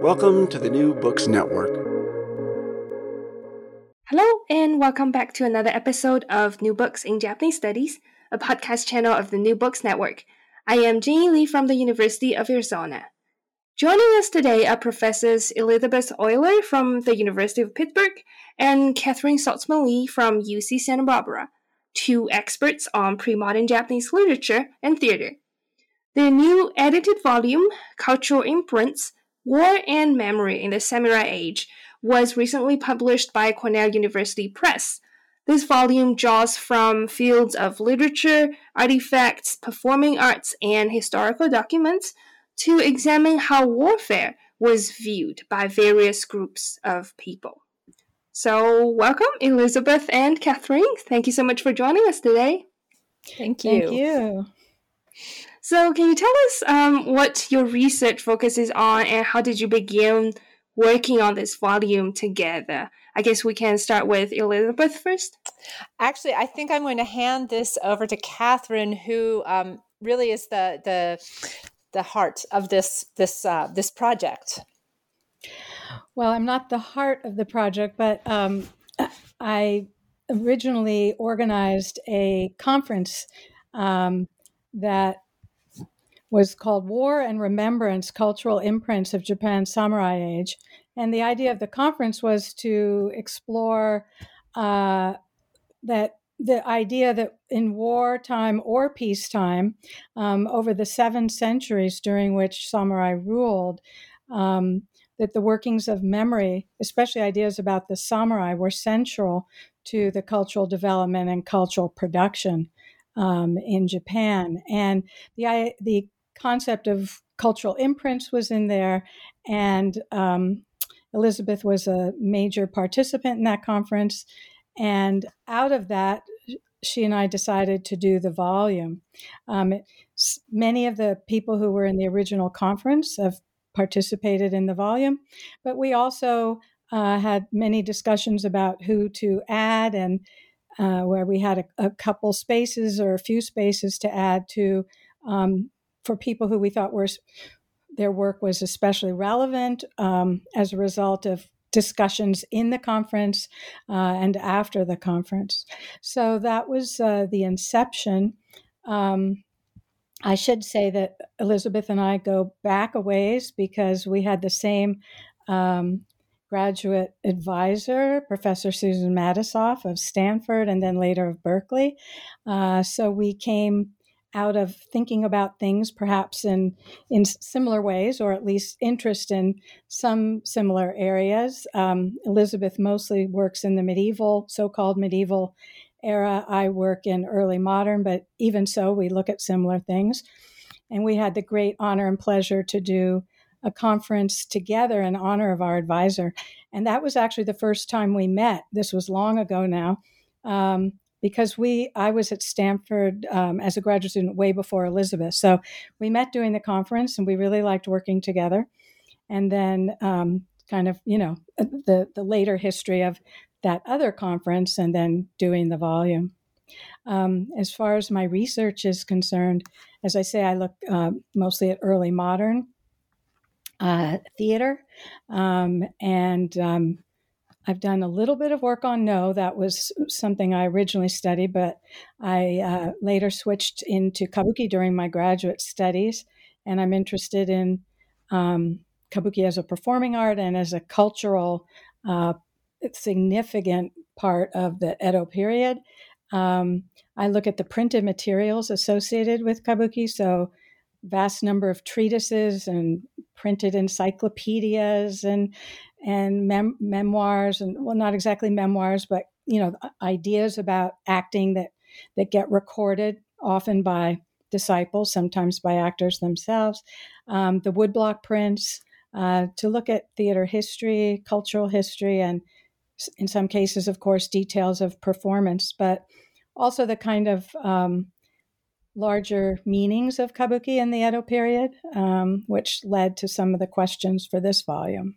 Welcome to the New Books Network. Hello, and welcome back to another episode of New Books in Japanese Studies, a podcast channel of the New Books Network. I am Jeannie Lee from the University of Arizona. Joining us today are Professors Elizabeth Oyler from the University of Pittsburgh and Katherine Saltzman-Li from UC Santa Barbara, two experts on pre modern Japanese literature and theater. Their new edited volume, Cultural Imprints War and Memory in the Samurai Age was recently published by Cornell University Press. This volume draws from fields of literature, artifacts, performing arts, and historical documents to examine how warfare was viewed by various groups of people. So, welcome, Elizabeth and Katherine. Thank you so much for joining us today. Thank you. Thank you. So, can you tell us um, what your research focuses on and how did you begin working on this volume together? I guess we can start with Elizabeth first. Actually, I think I'm going to hand this over to Katherine, who um, really is the the the heart of this this uh, this project. Well, I'm not the heart of the project, but um, I originally organized a conference um, that was called War and Remembrance Cultural Imprints of Japan's Samurai Age. And the idea of the conference was to explore uh, that the idea that in wartime or peacetime, um, over the seven centuries during which samurai ruled, um, that the workings of memory, especially ideas about the samurai, were central to the cultural development and cultural production um, in Japan. And the the concept of cultural imprints was in there, and um, Elizabeth was a major participant in that conference. And out of that, she and I decided to do the volume. Um, many of the people who were in the original conference have participated in the volume, but we also uh, had many discussions about who to add and uh, where we had a, a, couple spaces or a few spaces to add to um, for people who we thought were their work was especially relevant um, as a result of discussions in the conference uh, and after the conference. So that was uh, the inception. Um, I should say that Elizabeth and I go back a ways because we had the same um, graduate advisor, Professor Susan Matisoff of Stanford and then later of Berkeley. Uh, so we came out of thinking about things perhaps in in similar ways or at least interest in some similar areas. Um, elizabeth mostly works in the medieval so-called medieval era. I work in early modern but even so we look at similar things. And we had the great honor and pleasure to do a conference together in honor of our advisor. And that was actually the first time we met. This was long ago now. Um, because we I was at Stanford um, as a graduate student way before Elizabeth. So we met during the conference, and we really liked working together. And then, um, kind of, you know, uh, the the later history of that other conference, and then doing the volume. Um, as far as my research is concerned, as I say, I look uh, mostly at early modern uh, theater, um, and um, I've done a little bit of work on No. That was something I originally studied, but I uh, later switched into kabuki during my graduate studies. And I'm interested in um, kabuki as a performing art and as a cultural uh, significant part of the Edo period. Um, I look at the printed materials associated with kabuki, so vast number of treatises and printed encyclopedias and and mem- memoirs and well not exactly memoirs but you know ideas about acting that that get recorded often by disciples sometimes by actors themselves um, the woodblock prints uh, to look at theater history cultural history and in some cases of course details of performance but also the kind of um, larger meanings of kabuki in the Edo period, um, which led to some of the questions for this volume.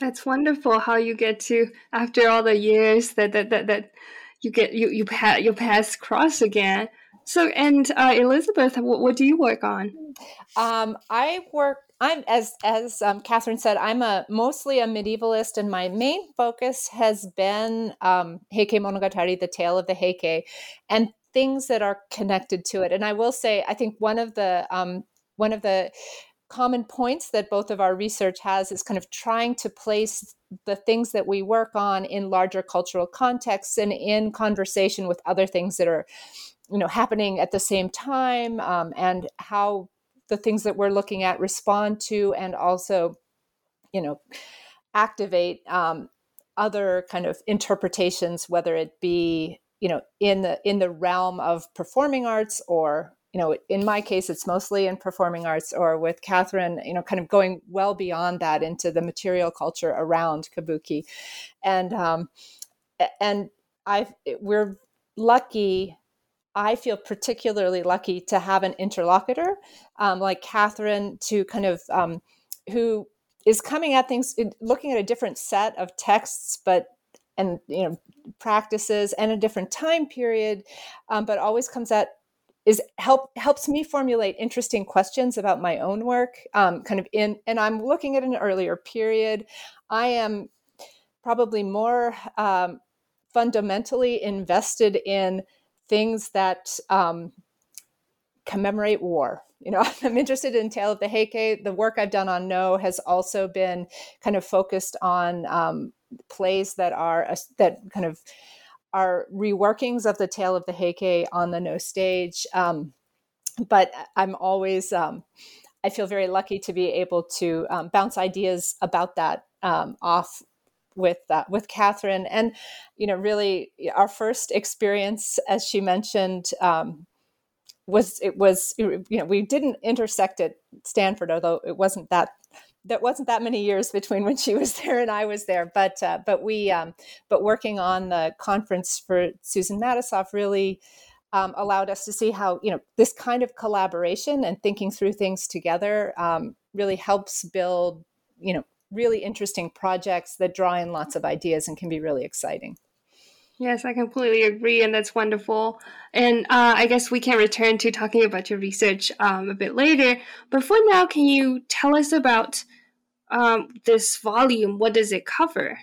That's wonderful how you get to after all the years that that that, that you get you you pass you pass cross again. So and uh, Elizabeth, what, what, do you work on? Um, I work. I'm as as um, Katherine said. I'm a mostly a medievalist, and my main focus has been um, Heike Monogatari, the tale of the Heike, and things that are connected to it. And I will say, I think one of the um, one of the common points that both of our research has is kind of trying to place the things that we work on in larger cultural contexts and in conversation with other things that are you know happening at the same time um, and how the things that we're looking at respond to and also you know activate um, other kind of interpretations whether it be you know in the in the realm of performing arts or you know in my case it's mostly in performing arts or with katherine you know kind of going well beyond that into the material culture around kabuki. And um and i we're lucky i feel particularly lucky to have an interlocutor um, like katherine to kind of um, who is coming at things looking at a different set of texts but and you know practices and a different time period um, but always comes at is help helps me formulate interesting questions about my own work um, kind of in and i'm looking at an earlier period. I am probably more um, fundamentally invested in things that um, commemorate war. You know i'm interested in tale of the heike the work i've done on no has also been kind of focused on um, plays that are uh, that kind of are reworkings of the tale of the Heike on the no stage. Um, but I'm always um, I feel very lucky to be able to um, bounce ideas about that um, off with uh, with Katherine, and you know, really our first experience, as she mentioned, um, was it was you know we didn't intersect at Stanford, although it wasn't that that wasn't that many years between when she was there and I was there, but uh, but we um, but working on the conference for Susan Matisoff really um, allowed us to see how you know this kind of collaboration and thinking through things together um, really helps build you know really interesting projects that draw in lots of ideas and can be really exciting. Yes, I completely agree, and that's wonderful. And uh, I guess we can return to talking about your research um, a bit later. But for now, can you tell us about um, this volume? What does it cover?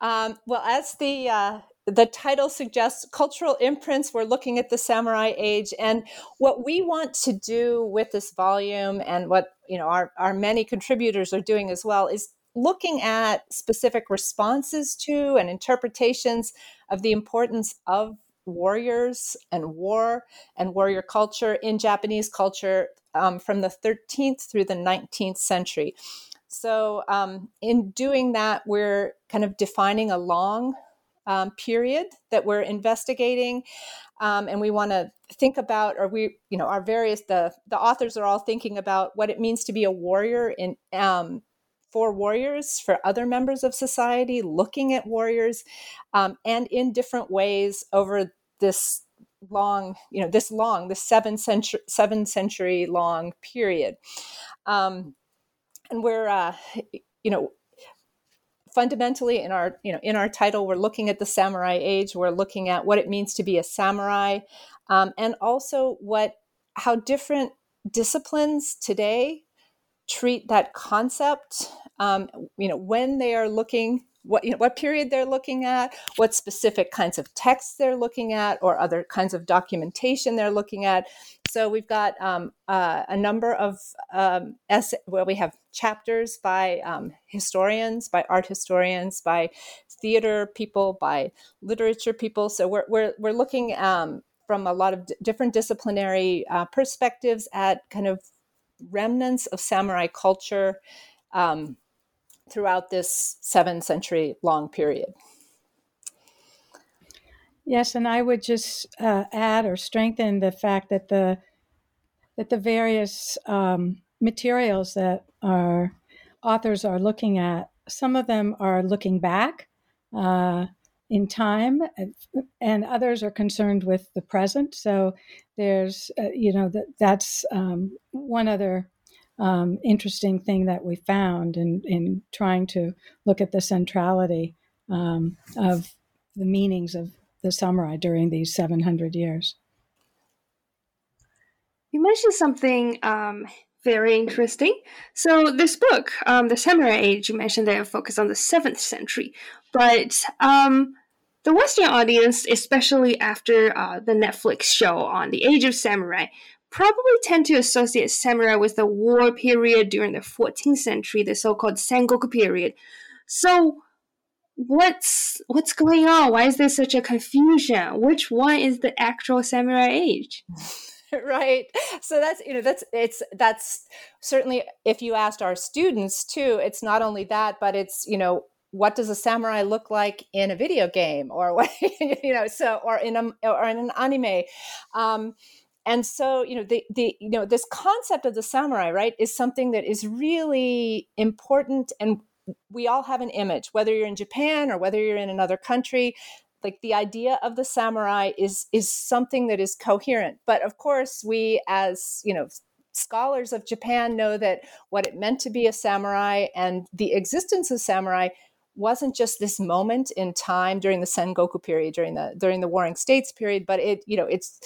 Um, well, as the uh, the title suggests, cultural imprints. We're looking at the samurai age, and what we want to do with this volume, and what you know our our many contributors are doing as well, is looking at specific responses to and interpretations of the importance of warriors and war and warrior culture in Japanese culture um, from the 13th through the 19th century. So, um, in doing that, we're kind of defining a long um, period that we're investigating, um, and we want to think about, or we, you know, our various the the authors are all thinking about what it means to be a warrior in um, for warriors, for other members of society, looking at warriors, um, and in different ways over this long, you know, this long, this seven century, seven century long period. Um, and we're, uh, you know, fundamentally in our, you know, in our title, we're looking at the samurai age. We're looking at what it means to be a samurai, um, and also what, how different disciplines today treat that concept um, you know when they are looking what you know what period they're looking at what specific kinds of texts they're looking at or other kinds of documentation they're looking at So we've got um, uh, a number of um, essays where we have chapters by um, historians, by art historians, by theater people, by literature people. So we're we're we're looking um, from a lot of d- different disciplinary uh, perspectives at kind of remnants of samurai culture um, throughout this seven century long period. Yes, and I would just uh, add or strengthen the fact that the that the various um, materials that our authors are looking at, some of them are looking back uh, in time, and, others are concerned with the present. So there's, uh, you know, that that's um, one other um, interesting thing that we found in in trying to look at the centrality um, of the meanings of the samurai during these 700 years. You mentioned something um, very interesting. So, this book, um, The Samurai Age, you mentioned they are focused on the 7th century, but um, the Western audience, especially after uh, the Netflix show on the Age of Samurai, probably tend to associate samurai with the war period during the 14th century, the so called Sengoku period. So, what's what's going on? Why is there such a confusion? Which one is the actual samurai age? right so that's you know that's it's that's certainly if you asked our students too it's not only that but it's you know what does a samurai look like in a video game or what you know so or in a or in an anime um and so you know the the you know this concept of the samurai right is something that is really important and we all have an image, whether you're in Japan or whether you're in another country. Like the idea of the samurai is is something that is coherent. But of course, we as you know scholars of Japan know that what it meant to be a samurai and the existence of samurai wasn't just this moment in time during the Sengoku period, during the during the Warring States period, but it you know it's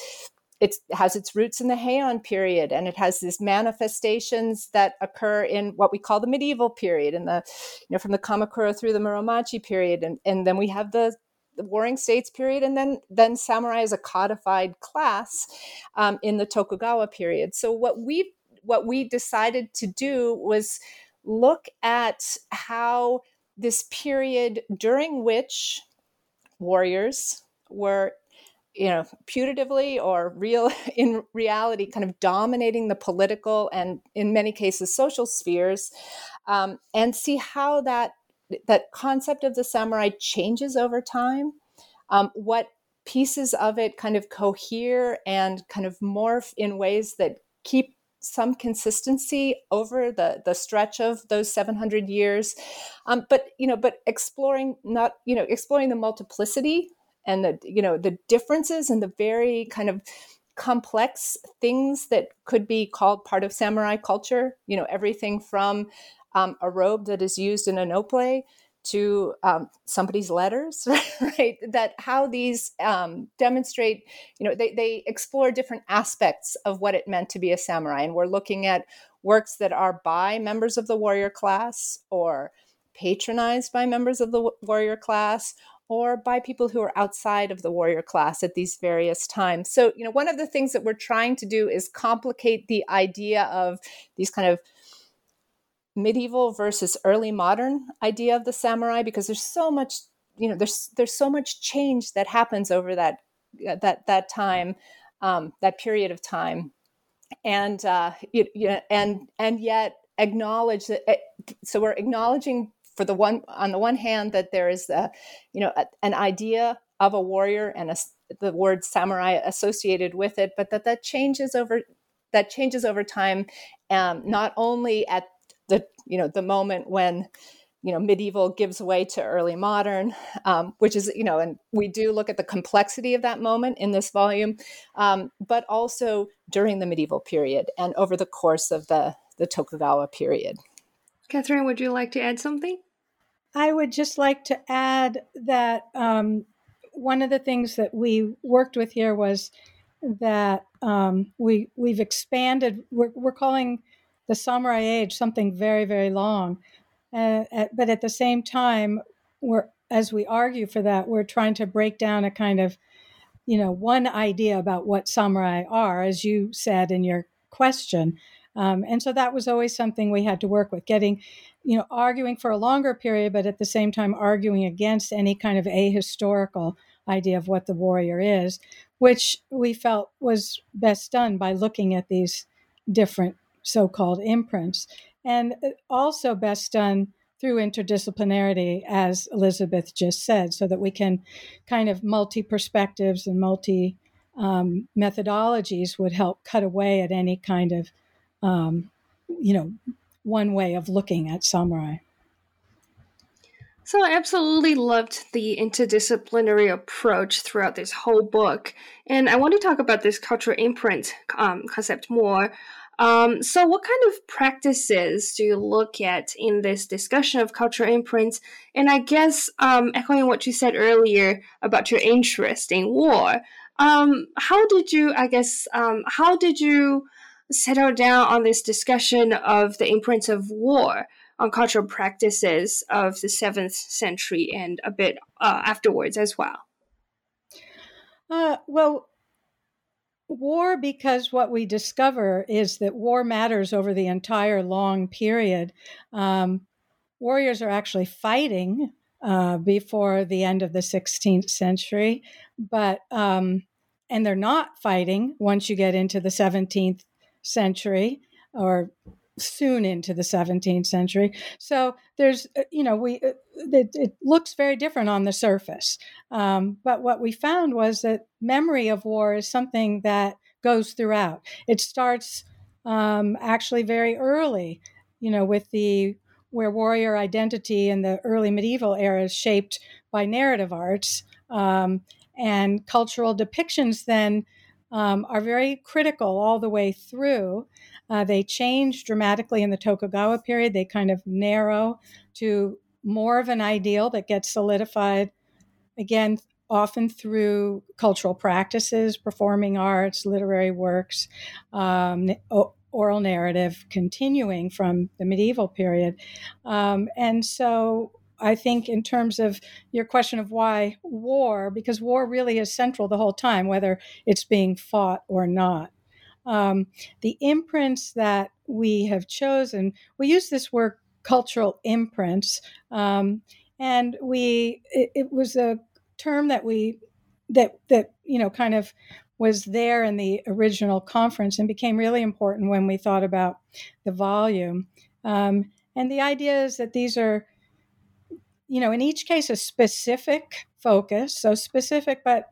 it has its roots in the Heian period, and it has these manifestations that occur in what we call the medieval period, and the you know from the Kamakura through the Muromachi period, and and then we have the the Warring States period, and then then samurai is a codified class um, in the Tokugawa period. So what we what we decided to do was look at how this period during which warriors were you know putatively or real in reality kind of dominating the political and in many cases social spheres um, and see how that that concept of the samurai changes over time um, what pieces of it kind of cohere and kind of morph in ways that keep some consistency over the the stretch of those 700 years. Um, but you know but exploring not you know exploring the multiplicity and the you know the differences and the very kind of complex things that could be called part of samurai culture you know everything from um, a robe that is used in an ople to um, somebody's letters right that how these um, demonstrate you know they, they explore different aspects of what it meant to be a samurai and we're looking at works that are by members of the warrior class or patronized by members of the warrior class or by people who are outside of the warrior class at these various times. So, you know, one of the things that we're trying to do is complicate the idea of these kind of medieval versus early modern idea of the samurai because there's so much, you know, there's there's so much change that happens over that uh, that that time, um, that period of time, and uh, you, you and and yet acknowledge that. Eh, so we're acknowledging for the one on the one hand that there is a you know a, an idea of a warrior and a, the word samurai associated with it but that that changes over that changes over time um, not only at the you know the moment when you know medieval gives way to early modern um, which is you know and we do look at the complexity of that moment in this volume um, but also during the medieval period and over the course of the the tokugawa period Katherine, would you like to add something? I would just like to add that um, one of the things that we worked with here was that um, we we've expanded. We're, we're calling the samurai age something very very long, uh, at, but at the same time, we're as we argue for that, we're trying to break down a kind of you know, one idea about what samurai are, as you said in your question. Um, and so that was always something we had to work with, getting, you know, arguing for a longer period, but at the same time arguing against any kind of ahistorical idea of what the warrior is, which we felt was best done by looking at these different so called imprints, and uh, also best done through interdisciplinarity, as Elizabeth just said, so that we can kind of multi perspectives and multi um, methodologies would help cut away at any kind of, um, you know, one way of looking at samurai. So I absolutely loved the interdisciplinary approach throughout this whole book, and I want to talk about this cultural imprint um, concept more. Um, so, what kind of practices do you look at in this discussion of cultural imprints? And I guess, um, echoing what you said earlier about your interest in war, um, how did you, I guess, um, how did you settle down on this discussion of the imprints of war on cultural practices of the seventh century and a bit uh, afterwards as well? Uh, well, war because what we discover is that war matters over the entire long period. Um, warriors are actually fighting uh, before the end of the 16th century, but um, and they're not fighting once you get into the 17th century or soon into the 17th century. So there's, uh, you know, we uh, it, it looks very different on the surface. Um, but what we found was that memory of war is something that goes throughout. It starts um, actually very early, you know, with the where warrior identity in the early medieval era is shaped by narrative arts um, and cultural depictions. Then um, are very critical all the way through. Uh, they change dramatically in the Tokugawa period. They kind of narrow to more of an ideal that gets solidified again, often through cultural practices, performing arts, literary works, um, oral narrative continuing from the medieval period. Um, and so I think, in terms of your question of why war, because war really is central the whole time, whether it's being fought or not. Um, the imprints that we have chosen, we use this word cultural imprints, um, and we it, it, was a term that we that that you know kind of was there in the original conference and became really important when we thought about the volume. Um, and the idea is that these are you know, in each case, a specific focus, so specific but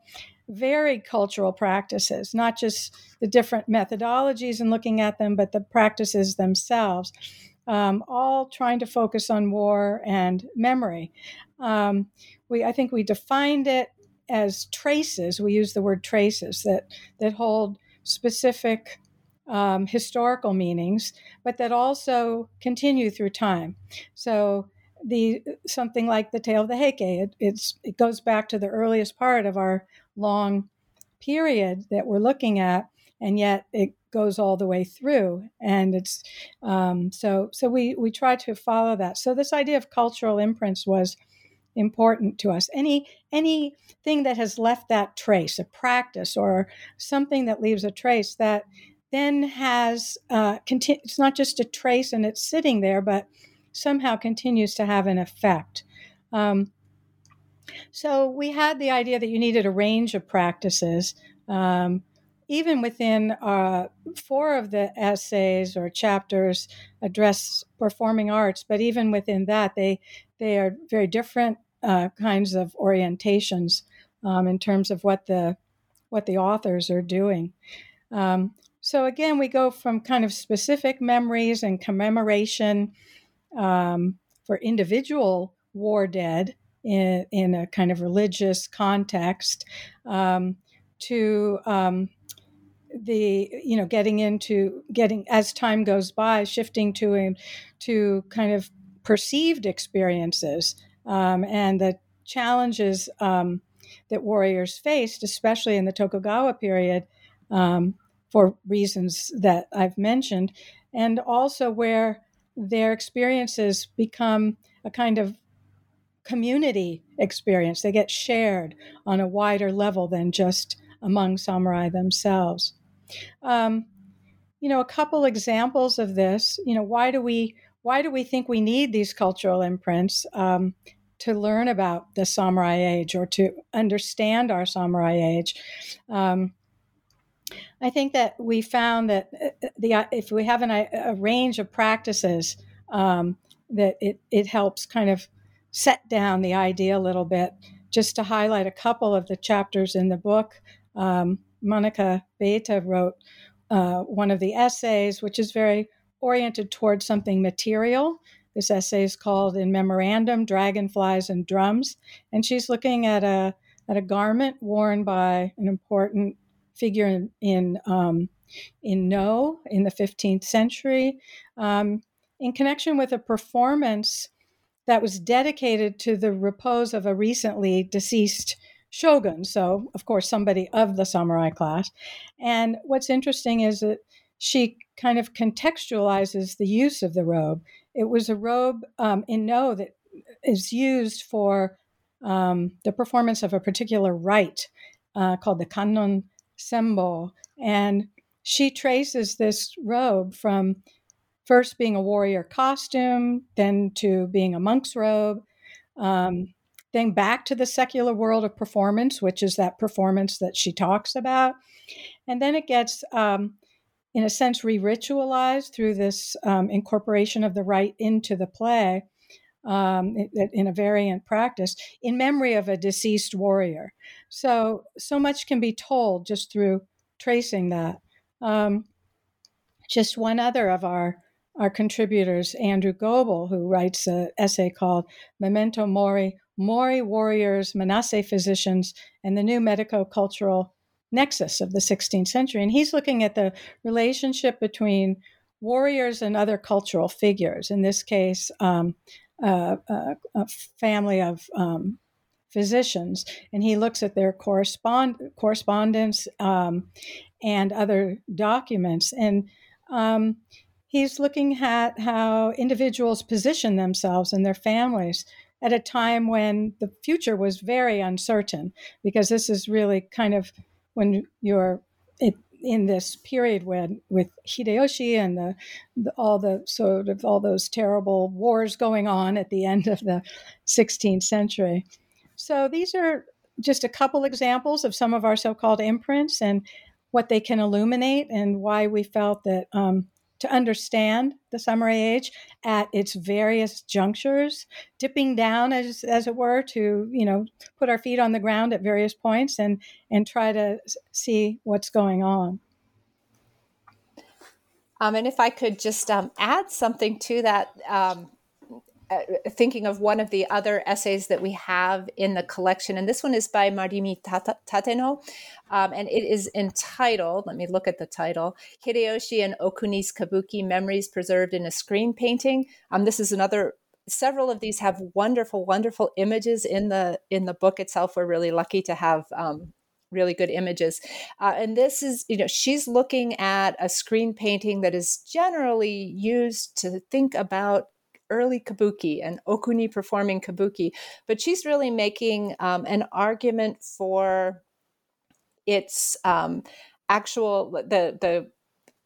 very cultural practices, not just the different methodologies and looking at them, but the practices themselves, um, all trying to focus on war and memory. Um, we, I think we defined it as traces. We use the word traces that that hold specific um, historical meanings, but that also continue through time. So the something like the tale of the Heike. It, it's it goes back to the earliest part of our long period that we're looking at, and yet it goes all the way through. And it's um, so so we we try to follow that. So this idea of cultural imprints was important to us. Any anything that has left that trace, a practice or something that leaves a trace that then has uh, conti- it's not just a trace and it's sitting there, but somehow continues to have an effect. Um, so we had the idea that you needed a range of practices. Um, even within uh, four of the essays or chapters address performing arts, but even within that, they they are very different uh, kinds of orientations um, in terms of what the what the authors are doing. Um, so again, we go from kind of specific memories and commemoration um, for individual war dead in, in, a kind of religious context um, to um, the you know getting into getting as time goes by shifting to a, to kind of perceived experiences um, and the challenges um, that warriors faced especially in the tokugawa period um, for reasons that i've mentioned and also where their experiences become a kind of community experience. They get shared on a wider level than just among samurai themselves. Um, you know, a couple examples of this. You know, why do we why do we think we need these cultural imprints um, to learn about the samurai age or to understand our samurai age? Um, I think that we found that uh, the if we have an, a range of practices, um, that it it helps kind of set down the idea a little bit. Just to highlight a couple of the chapters in the book, um, Monica Bethe wrote uh, one of the essays, which is very oriented towards something material. This essay is called "In Memorandum: Dragonflies and Drums," and she's looking at a at a garment worn by an important figure in in, um, in No in the 15th century, um, in connection with a performance that was dedicated to the repose of a recently deceased shogun. So, of course, somebody of the samurai class. And what's interesting is that she kind of contextualizes the use of the robe. It was a robe um, in No that is used for um, the performance of a particular rite uh, called the Kannon Sembo. And she traces this robe from first being a warrior costume, then to being a monk's robe, um, then back to the secular world of performance, which is that performance that she talks about. And then it gets, um, in a sense, re ritualized through this um, incorporation of the rite into the play. Um, in a variant practice in memory of a deceased warrior. So, so much can be told just through tracing that. Um, just one other of our our contributors, Andrew Goble, who writes an essay called Memento Mori Mori Warriors, Manase Physicians, and the New Medico Cultural Nexus of the 16th Century. And he's looking at the relationship between warriors and other cultural figures, in this case, um, uh, uh, a family of um, physicians. And he looks at their correspond- correspondence um, and other documents. And um, he's looking at how individuals position themselves and their families at a time when the future was very uncertain, because this is really kind of when you're in this period when with Hideyoshi and the, the, all the sort of all those terrible wars going on at the end of the 16th century. So these are just a couple examples of some of our so-called imprints and what they can illuminate and why we felt that um, to understand the samurai age at its various junctures, dipping down as as it were to you know put our feet on the ground at various points and and try to see what's going on. Um, and if I could just um, add something to that, um, thinking of one of the other essays that we have in the collection, and this one is by Marimi Tateno, um, and it is entitled, let me look at the title, Hideyoshi and Okuni's Kabuki Memories Preserved in a Screen Painting. Um, this is another several of these have wonderful wonderful images in the in the book itself we're really lucky to have um, really good images uh, and this is you know she's looking at a screen painting that is generally used to think about early kabuki and Okuni performing kabuki, but she's really making um, an argument for its um, actual the the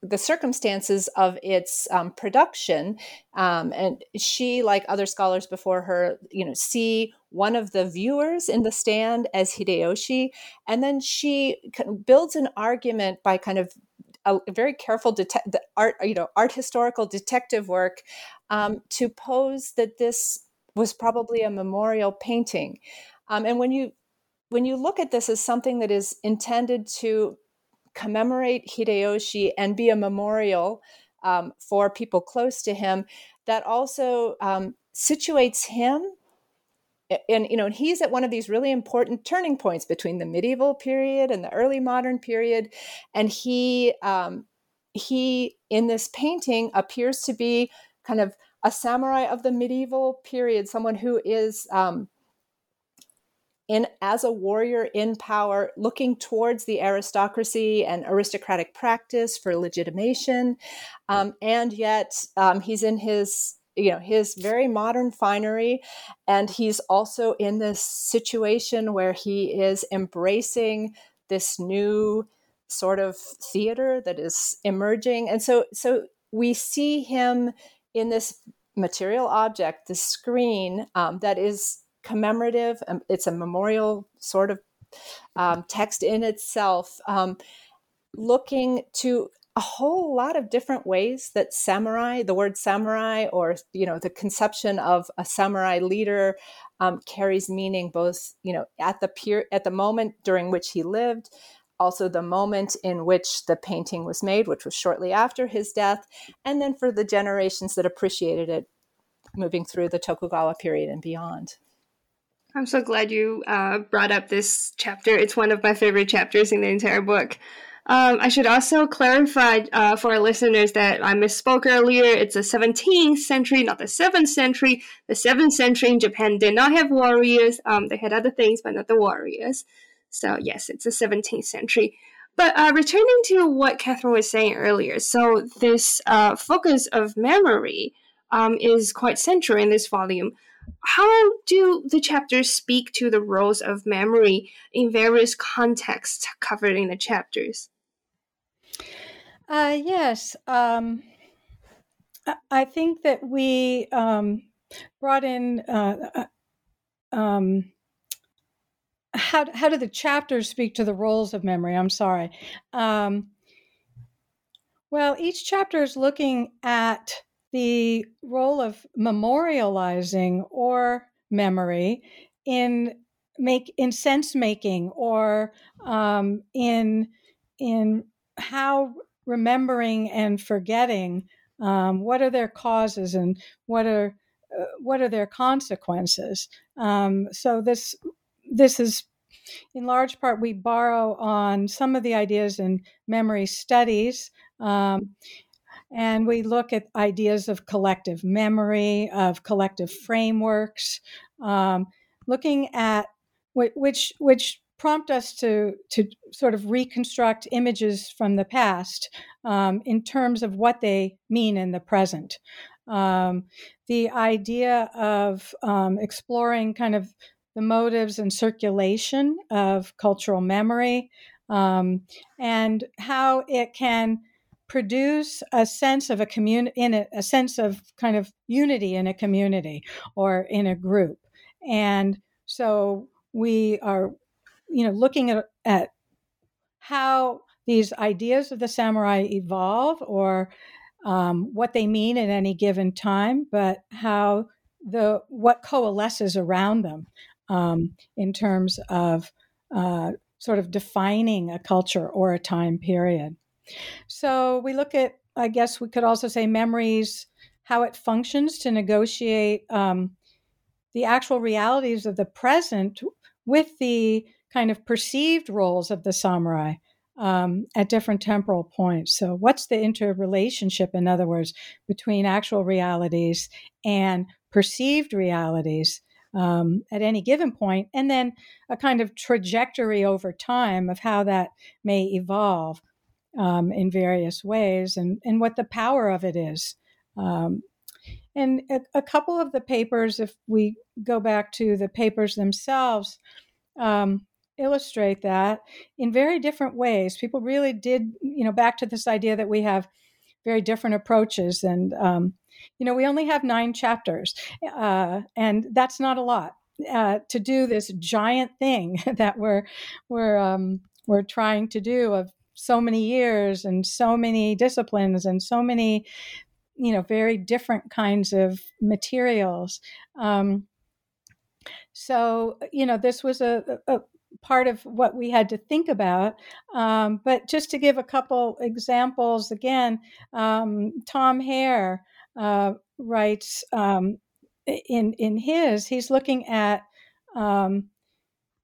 the circumstances of its um, production um, and she like other scholars before her you know see one of the viewers in the stand as hideyoshi and then she builds an argument by kind of a very careful the art, you know, art historical detective work um, to pose that this was probably a memorial painting. Um, and when you when you look at this as something that is intended to commemorate Hideyoshi and be a memorial um, for people close to him, that also um, situates him and you know he's at one of these really important turning points between the medieval period and the early modern period. And he um, he in this painting appears to be kind of a samurai of the medieval period someone who is um, in as a warrior in power looking towards the aristocracy and aristocratic practice for legitimation. Um, and yet um, he's in his you know his very modern finery and he's also in this situation where he is embracing this new sort of theater that is emerging and so so we see him in this material object the screen um, that is commemorative um, it's a memorial sort of um, text in itself um, looking to a whole lot of different ways that samurai, the word samurai, or you know, the conception of a samurai leader, um, carries meaning both you know at the peer at the moment during which he lived, also the moment in which the painting was made, which was shortly after his death, and then for the generations that appreciated it, moving through the Tokugawa period and beyond. I'm so glad you uh, brought up this chapter. It's one of my favorite chapters in the entire book. Um, I should also clarify uh, for our listeners that I misspoke earlier. It's the 17th century, not the 7th century. The 7th century in Japan did not have warriors. Um, they had other things, but not the warriors. So, yes, it's the 17th century. But uh, returning to what Katherine was saying earlier, so this uh, focus of memory um, is quite central in this volume. How do the chapters speak to the roles of memory in various contexts covered in the chapters? Uh, yes. Um, I think that we um, brought in. Uh, uh, um, how, how do the chapters speak to the roles of memory? I'm sorry. Um, well, each chapter is looking at the role of memorializing or memory in make in sense making or um, in in how remembering and forgetting um, what are their causes and what are uh, what are their consequences. Um, so this this is in large part we borrow on some of the ideas in memory studies um, and we look at ideas of collective memory of collective frameworks um, looking at which which prompt us to to sort of reconstruct images from the past um, in terms of what they mean in the present. Um, the idea of um, exploring kind of the motives and circulation of cultural memory um, and how it can produce a sense of a community in a, a sense of kind of unity in a community or in a group and so we are you know, looking at, at how these ideas of the samurai evolve or um, what they mean at any given time, but how the what coalesces around them um, in terms of uh, sort of defining a culture or a time period. So we look at, I guess we could also say memories, how it functions to negotiate um, the actual realities of the present with the kind of perceived roles of the samurai um, at different temporal points. So, what's the interrelationship, in other words, between actual realities and perceived realities um, at any given point, and then a kind of trajectory over time of how that may evolve um, in various ways and, and what the power of it is. Um, and a, a, couple of the papers, if we go back to the papers themselves, um, illustrate that in very different ways. People really did, you know, back to this idea that we have very different approaches. And, um, you know, we only have nine chapters, uh, and that's not a lot. Uh, to do this giant thing that we're we're um, we're trying to do of so many years and so many disciplines and so many you know very different kinds of materials um, so you know this was a, a, part of what we had to think about. Um, but just to give a couple examples, again, um, Tom Hare uh, writes um, in in his he's looking at um,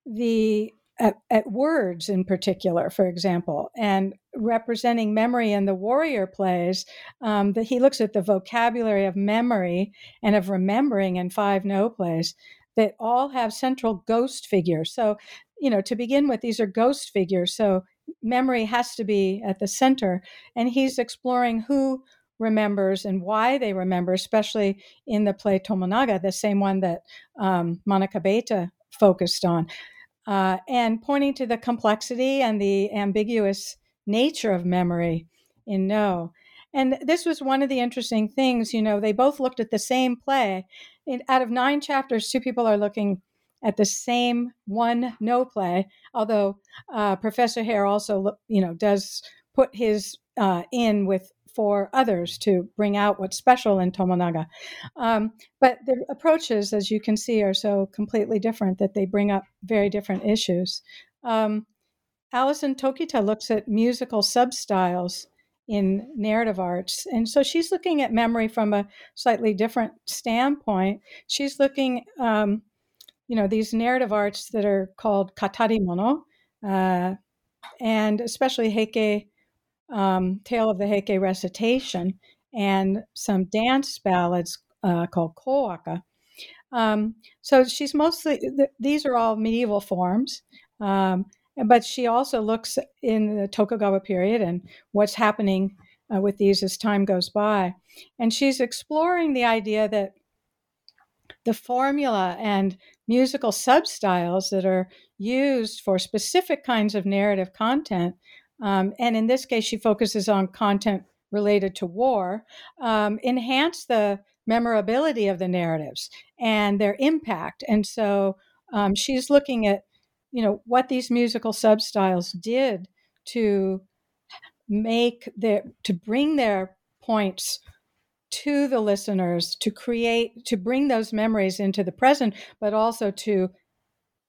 the at, at, words in particular, for example, and representing memory in the warrior plays, um, that he looks at the vocabulary of memory and of remembering in five no plays that all have central ghost figures. So you know, to begin with, these are ghost figures. So memory has to be at the center. And he's exploring who remembers and why they remember, especially in the play Tomonaga, the same one that um, Monica Bethe focused on, uh, and pointing to the complexity and the ambiguous nature of memory in No. And this was one of the interesting things. You know, they both looked at the same play. In, out of nine chapters, two people are looking at the same one no play. Although uh, Professor Hare also, you know, does put his uh, in with for others to bring out what's special in Tomonaga. Um, but the approaches, as you can see, are so completely different that they bring up very different issues. Um, Alison Tokita looks at musical substyles in narrative arts. And so she's looking at memory from a slightly different standpoint. She's looking, um, you know, these narrative arts that are called katarimono, uh, and especially heike, um, Tale of the Heike recitation, and some dance ballads uh, called kowaka. Um, so she's mostly, th- these are all medieval forms. Um, but she also looks in the Tokugawa period and what's happening uh, with these as time goes by. And she's exploring the idea that the formula and musical substyles that are used for specific kinds of narrative content, um, and in this case, she focuses on content related to war, um, enhance the memorability of the narratives and their impact. And so um, she's looking at you know what these musical substyles did to make their to bring their points to the listeners to create to bring those memories into the present but also to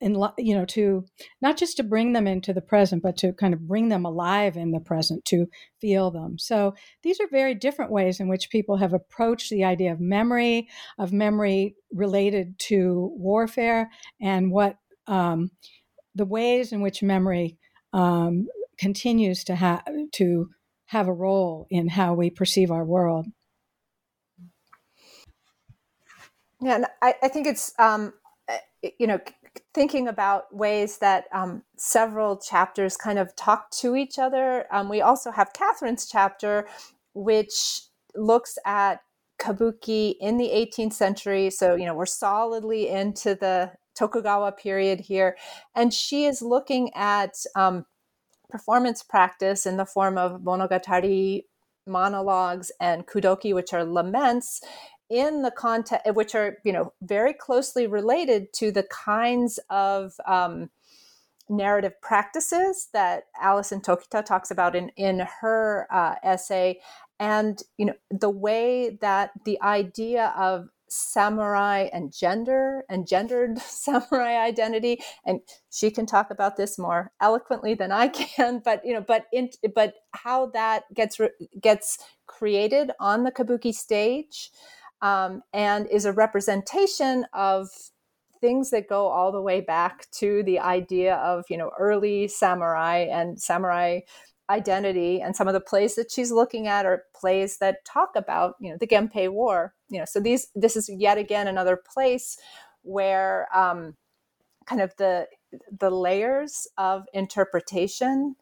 and you know to not just to bring them into the present but to kind of bring them alive in the present to feel them so these are very different ways in which people have approached the idea of memory of memory related to warfare and what um, the ways in which memory um, continues to have to have a role in how we perceive our world. Yeah, and I, I think it's um, eh, you know thinking about ways that um, several chapters kind of talk to each other. Um, we also have Katherine's chapter, which looks at kabuki in the 18th century. So you know we're solidly into the Tokugawa period here. And she is looking at um, performance practice in the form of monogatari monologues and kudoki, which are laments in the context, which are, you know, very closely related to the kinds of um, narrative practices that Alison Tokita talks about in, in her uh, essay. And, you know, the way that the idea of samurai and gender and gendered samurai identity and she can talk about this more eloquently than I can but you know but in but how that gets gets created on the kabuki stage um, and is a representation of things that go all the way back to the idea of you know early samurai and samurai identity and some of the plays that she's looking at are plays that talk about you know the Genpei War you know. So these this is yet again another place where um, kind of the the layers of interpretation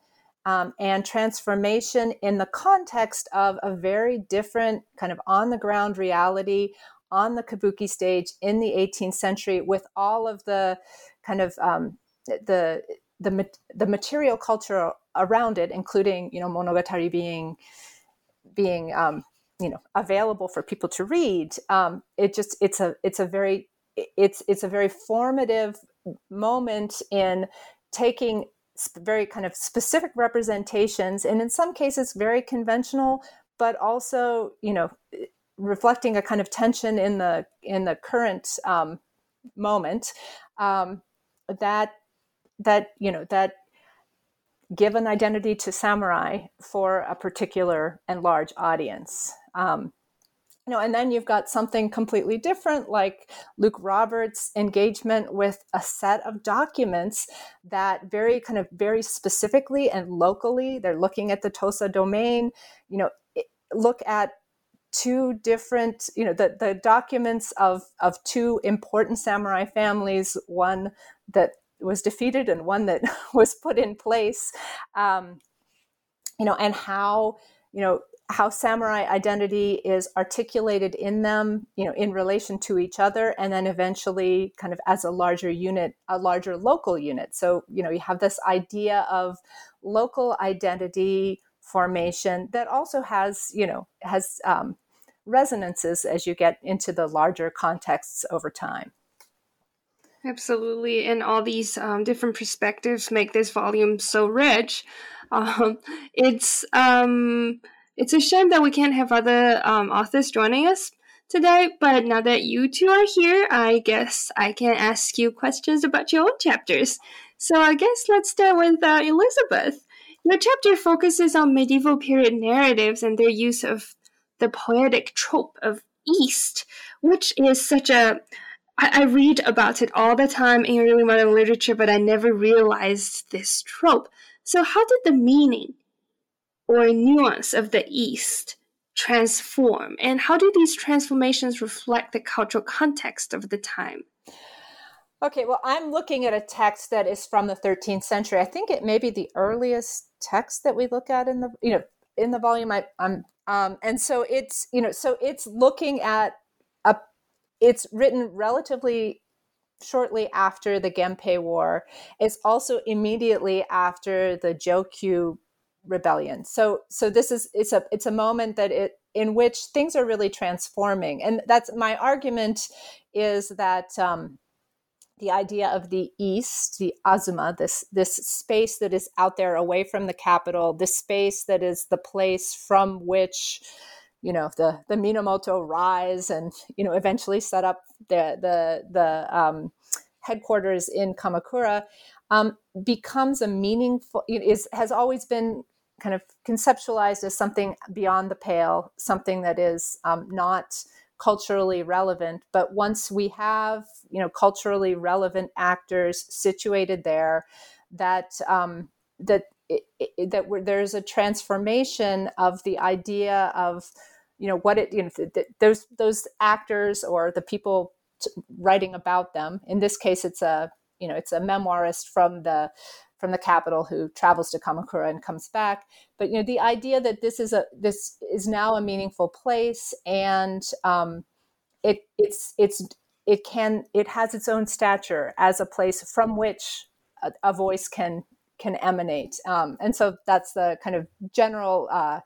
um, and transformation in the context of a very different kind of on the ground reality on the kabuki stage in the 18th century with all of the kind of um, the the the material culture around it, including you know monogatari being being um, you know available for people to read. Um, it just it's a it's a very it's it's a very formative moment in taking very kind of specific representations and in some cases very conventional but also you know reflecting a kind of tension in the in the current um, moment um, that that you know that give an identity to samurai for a particular and large audience. Um, know, and then you've got something completely different, like Luke Roberts' engagement with a set of documents that very kind of very specifically and locally, they're looking at the Tosa domain. You know, look at two different you know the, the documents of of two important samurai families one that was defeated and one that was put in place um, you know and how you know how samurai identity is articulated in them, you know, in relation to each other, and then eventually kind of as a larger unit, a larger local unit. So, you know, you have this idea of local identity formation that also has, you know, has um, resonances as you get into the larger contexts over time. Absolutely, and all these um, different perspectives make this volume so rich. Um, it's um, it's a shame that we can't have other um, authors joining us today, but now that you two are here, I guess I can ask you questions about your own chapters. So I guess let's start with uh, Elizabeth. Your chapter focuses on medieval period narratives and their use of the poetic trope of East, which is such a I, I read about it all the time in early modern literature, but I never realized this trope. So, how did the meaning or nuance of the East transform, and how do these transformations reflect the cultural context of the time? Okay, well, I'm looking at a text that is from the 13th century. I think it may be the earliest text that we look at in the you know in the volume. I, am um, and so it's you know so it's looking at a it's written relatively shortly after the Genpei War. It's also immediately after the Jokyu rebellion. So so this is it's a it's a moment that it in which things are really transforming, and that's my argument is that. Um, the idea of the east, the Azuma, this this space that is out there away from the capital, this space that is the place from which you know the the Minamoto rise and you know eventually set up the the the um, headquarters in Kamakura um, becomes a meaningful is has always been kind of conceptualized as something beyond the pale, something that is um, not culturally relevant. But once we have you know culturally relevant actors situated there, that um, that it, it, that there's a transformation of the idea of you know what it you know th- th- those those actors or the people t- writing about them in this case it's a you know it's a memoirist from the from the capital who travels to kamakura and comes back but you know the idea that this is a this is now a meaningful place and um, it it's it's it can it has its own stature as a place from which a, a voice can can emanate. Um, and so that's the kind of general uh,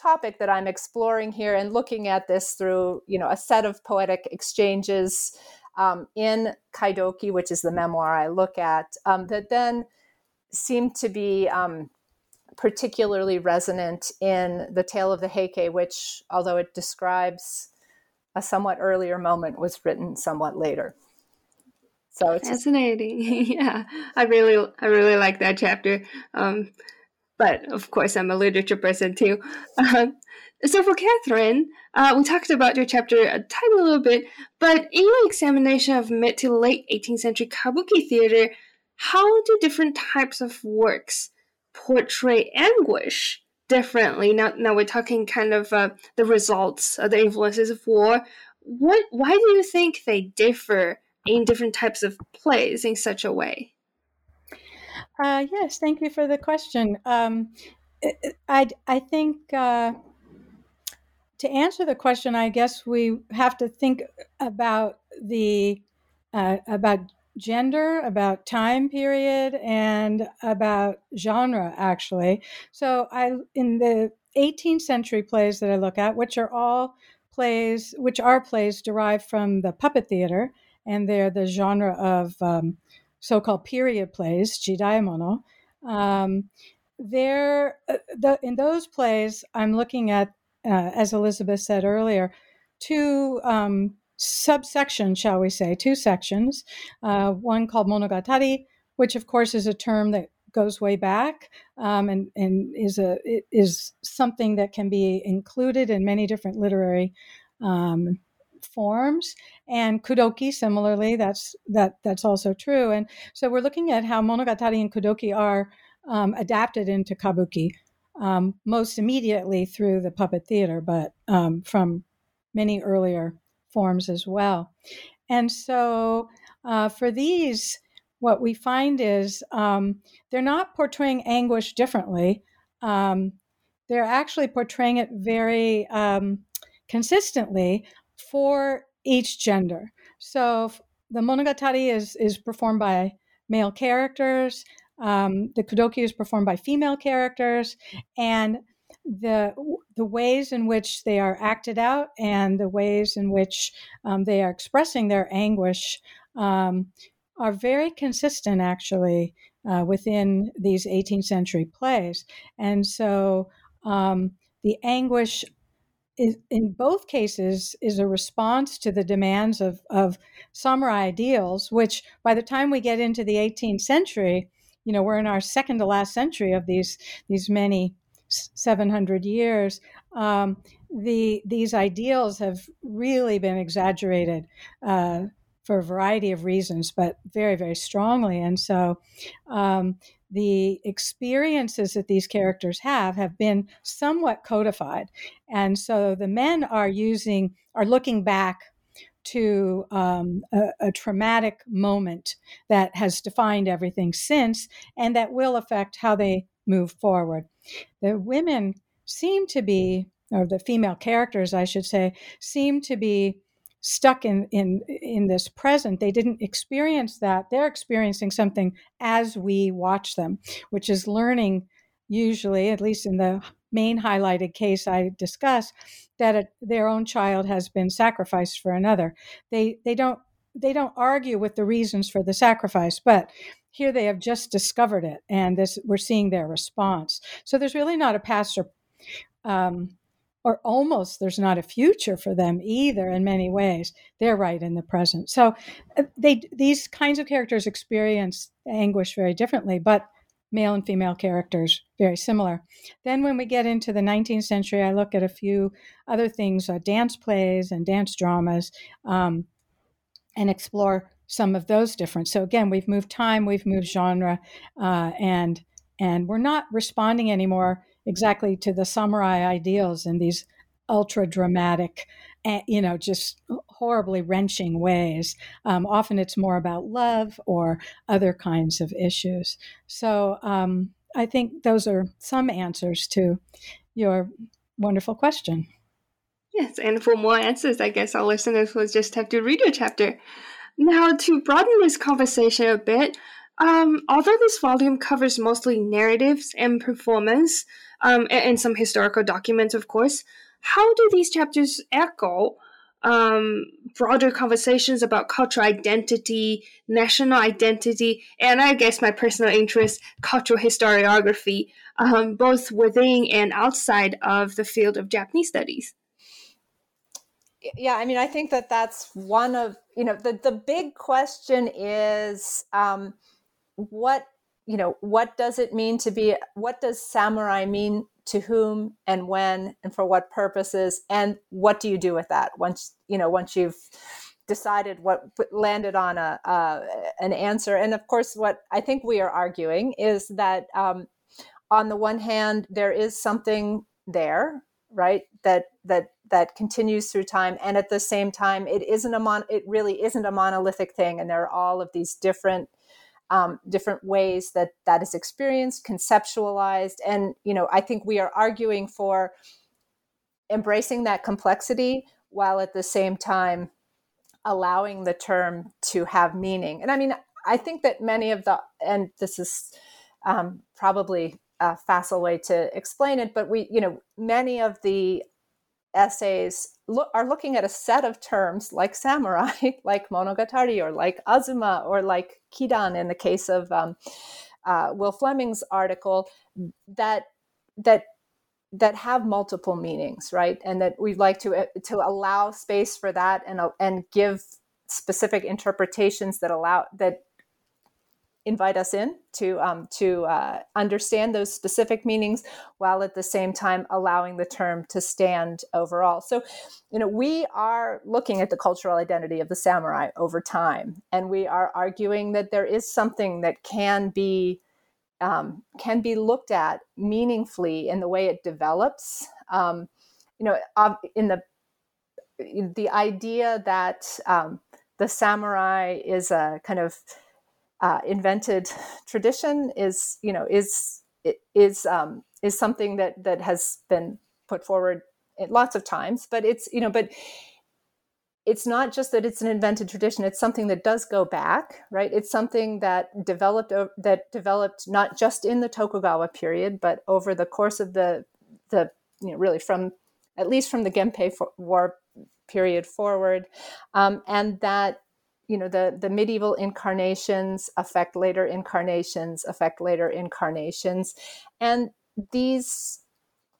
topic that I'm exploring here and looking at this through, you know, a set of poetic exchanges um, in Kaidoki, which is the memoir I look at, um, that then seem to be um, particularly resonant in the tale of the Heike, which, although it describes a somewhat earlier moment, was written somewhat later. So it's fascinating. yeah, I really, I really like that chapter. Um, but of course, I'm a literature person too. Um, so for Katherine, uh, we talked about your chapter a tiny little bit, but in your examination of mid to late 18th century kabuki theater, how do different types of works portray anguish differently? Now, now we're talking kind of uh, the results, of the influences of war. What? Why do you think they differ in different types of plays in such a way? Uh, yes, thank you for the question. Um, I, I think uh, to answer the question, I guess we have to think about the uh, about gender, about time period, and about genre. Actually, so I in the 18th century plays that I look at, which are all plays, which are plays derived from the puppet theater and they're the genre of um, so-called period plays, jidaimono. Um, there, uh, the, in those plays, I'm looking at, uh, as Elizabeth said earlier, two um, subsections, shall we say, two sections. Uh, one called monogatari, which of course is a term that goes way back um, and, and is a is something that can be included in many different literary um, forms and kudoki similarly that's that that's also true and so we're looking at how monogatari and kudoki are um, adapted into kabuki um, most immediately through the puppet theater but um, from many earlier forms as well and so uh, for these what we find is um, they're not portraying anguish differently um, they're actually portraying it very um, consistently for each gender. So the monogatari is is performed by male characters. Um, the kudoki is performed by female characters, and the the ways in which they are acted out and the ways in which um, they are expressing their anguish um, are very consistent, actually, uh, within these 18th century plays. And so um, the anguish is, in both cases is a response to the demands of, of samurai ideals, which by the time we get into the 18th century, you know, we're in our second to last century of these these many 700 years. Um, the these ideals have really been exaggerated uh, for a variety of reasons, but very very strongly. And so, um, the experiences that these characters have have been somewhat codified and so the men are using are looking back to um, a, a, traumatic moment that has defined everything since and that will affect how they move forward. The women seem to be or the female characters i should say seem to be stuck in in in this present. They didn't experience that. They're experiencing something as we watch them which is learning usually at least in the main highlighted case i discuss that a, their own child has been sacrificed for another. They they don't they don't argue with the reasons for the sacrifice but here they have just discovered it and this we're seeing their response. So there's really not a past or um, or almost there's not a future for them either in many ways. They're right in the present. So uh, they these kinds of characters experience anguish very differently but male and female characters very similar. Then when we get into the 19th century i look at a few other things uh, dance plays and dance dramas um, and explore some of those different so again we've moved time we've moved genre uh, and and we're not responding anymore exactly to the samurai ideals in these ultra dramatic, eh, you know, just horribly wrenching ways. Um, often it's more about love or other kinds of issues. So um, I think those are some answers to your wonderful question. Yes, and for more answers, I guess our listeners will just have to read your chapter. Now, to broaden this conversation a bit, um, although this volume covers mostly narratives and performance, um, and, and, some historical documents, of course, how do these chapters echo um, broader conversations about cultural identity, national identity, and I guess my personal interest, cultural historiography, um, both within and outside of the field of Japanese studies? Yeah i mean i think that that's one of you know the the big question is um, what you know what does it mean to be what does samurai mean to whom and when and for what purposes? And what do you do with that once you know once you've decided what landed on a uh, an answer? And of course what i think we are arguing is that um, on the one hand there is something there right that that that continues through time and at the same time it isn't a mon it really isn't a monolithic thing and there are all of these different um, different ways that that is experienced, conceptualized, and you know, I think we are arguing for embracing that complexity while at the same time allowing the term to have meaning. And I mean, I think that many of the and this is um, probably a facile way to explain it, but we, you know, many of the essays look, are looking at a set of terms like samurai, like monogatari, or like azuma, or like kidan in the case of um, uh, Will Fleming's article, that that that have multiple meanings, right? And that we'd like to uh, to allow space for that and uh, and give specific interpretations that allow that invite us in to um, to uh, understand those specific meanings while at the same time allowing the term to stand overall. So you know we are looking at the cultural identity of the samurai over time and we are arguing that there is something that can be um, can be looked at meaningfully in the way it develops. Um, you know in the the idea that um, the samurai is a kind of uh, invented tradition is you know is is um, is something that that has been put forward lots of times. But it's you know, but it's not just that it's an invented tradition it's something that does go back right it's something that developed that developed not just in the tokugawa period but over the course of the the you know really from at least from the genpei war period forward um, and that you know the the medieval incarnations affect later incarnations affect later incarnations. And these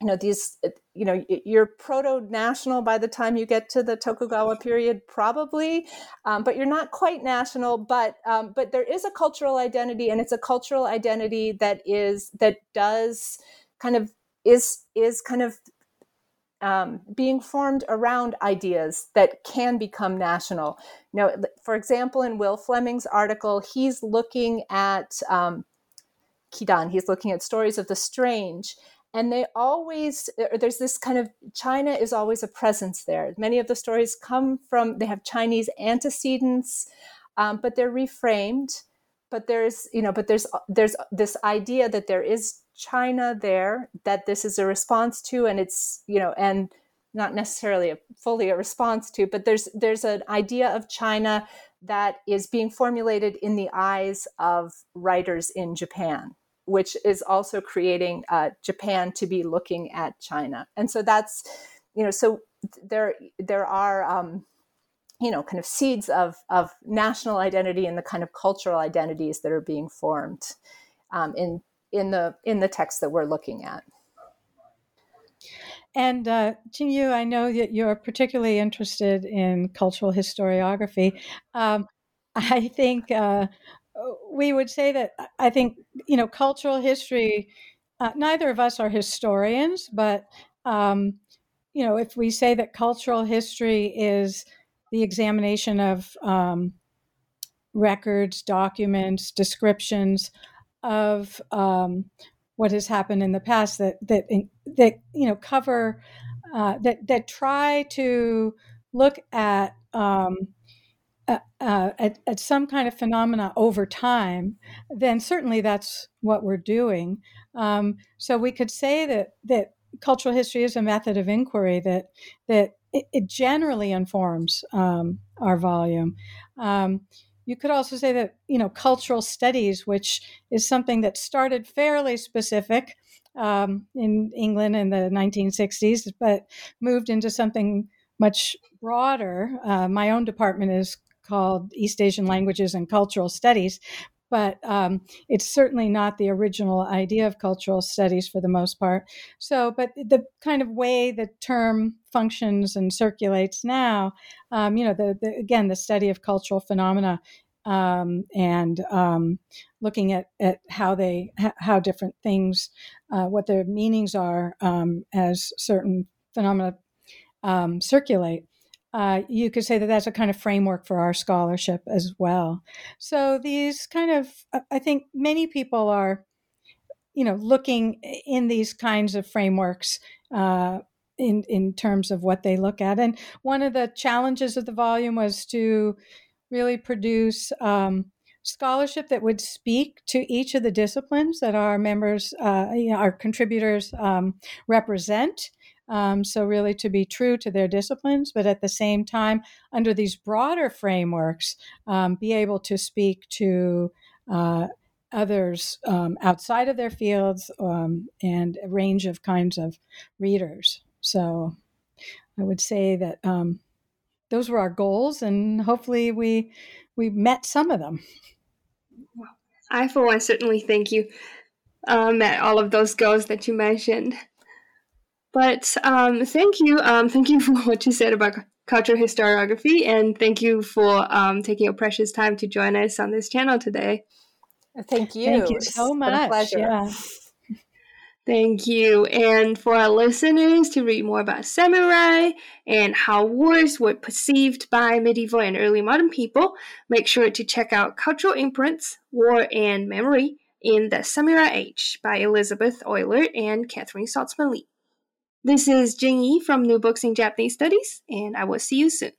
you know these you know you're proto national by the time you get to the tokugawa period probably um, but you're not quite national but um, but there is a cultural identity and it's a cultural identity that is that does kind of is is kind of um, being formed around ideas that can become national. Now, for example, in Will Fleming's article, he's looking at um, Kidan. He's looking at stories of the strange, and they always there's this kind of china is always a presence there many of the stories come from they have chinese antecedents um, but they're reframed but there's you know but there's there's this idea that there is china there that this is a response to and it's you know and not necessarily a, fully a response to but there's there's an idea of china that is being formulated in the eyes of writers in japan which is also creating uh, Japan to be looking at China. And so that's, you know, so there there are, um, you know, kind of seeds of of national identity and the kind of cultural identities that are being formed um, in in the in the text that we're looking at. And uh, Jingyu, I know that you're particularly interested in cultural historiography. Um, I think uh, we would say that I think you know cultural history. Uh, neither of us are historians, but um, you know if we say that cultural history is the examination of um, records, documents, descriptions of um, what has happened in the past that that that you know cover uh, that that try to look at um, uh, uh, at, at, some kind of phenomena over time, then certainly that's what we're doing. Um, so we could say that that cultural history is a method of inquiry that that it, it generally informs um, our volume. You could also say that you know cultural studies, which is something that started fairly specific um, in England in the 1960s, but moved into something much broader. Uh, my own department is called East Asian Languages and Cultural Studies, but um, it's certainly not the original idea of cultural studies for the most part. So, but the kind of way the term functions and circulates now, um, you know, the, the, again, the study of cultural phenomena um, and um, looking at, at how they, how different things, uh, what their meanings are um, as certain phenomena um, circulate uh, you could say that that's a kind of framework for our scholarship as well. So these kind of, I think many people are, you know, looking in these kinds of frameworks uh, in in terms of what they look at. And one of the challenges of the volume was to really produce. Um, scholarship that would speak to each of the disciplines that our members, uh, you know, our contributors um, represent. Um, so, really, to be true to their disciplines, but at the same time, under these broader frameworks, um, be able to speak to uh, others um, outside of their fields um, and a range of kinds of readers. So, I would say that um, those were our goals, and hopefully, we we met some of them. I, for one, certainly thank you. Uh, met all of those goals that you mentioned. But um, thank you. Um, thank you for what you said about cultural historiography, and thank you for um, taking your precious time to join us on this channel today. Thank you. Thank you so much. pleasure. Yeah. Thank you. And for our listeners to read more about samurai and how wars were perceived by medieval and early modern people, make sure to check out Cultural Imprints War and Memory in the Samurai Age by Elizabeth Oyler and Katherine Saltzman-Li. This is Jing Yi from New Books in Japanese Studies, and I will see you soon.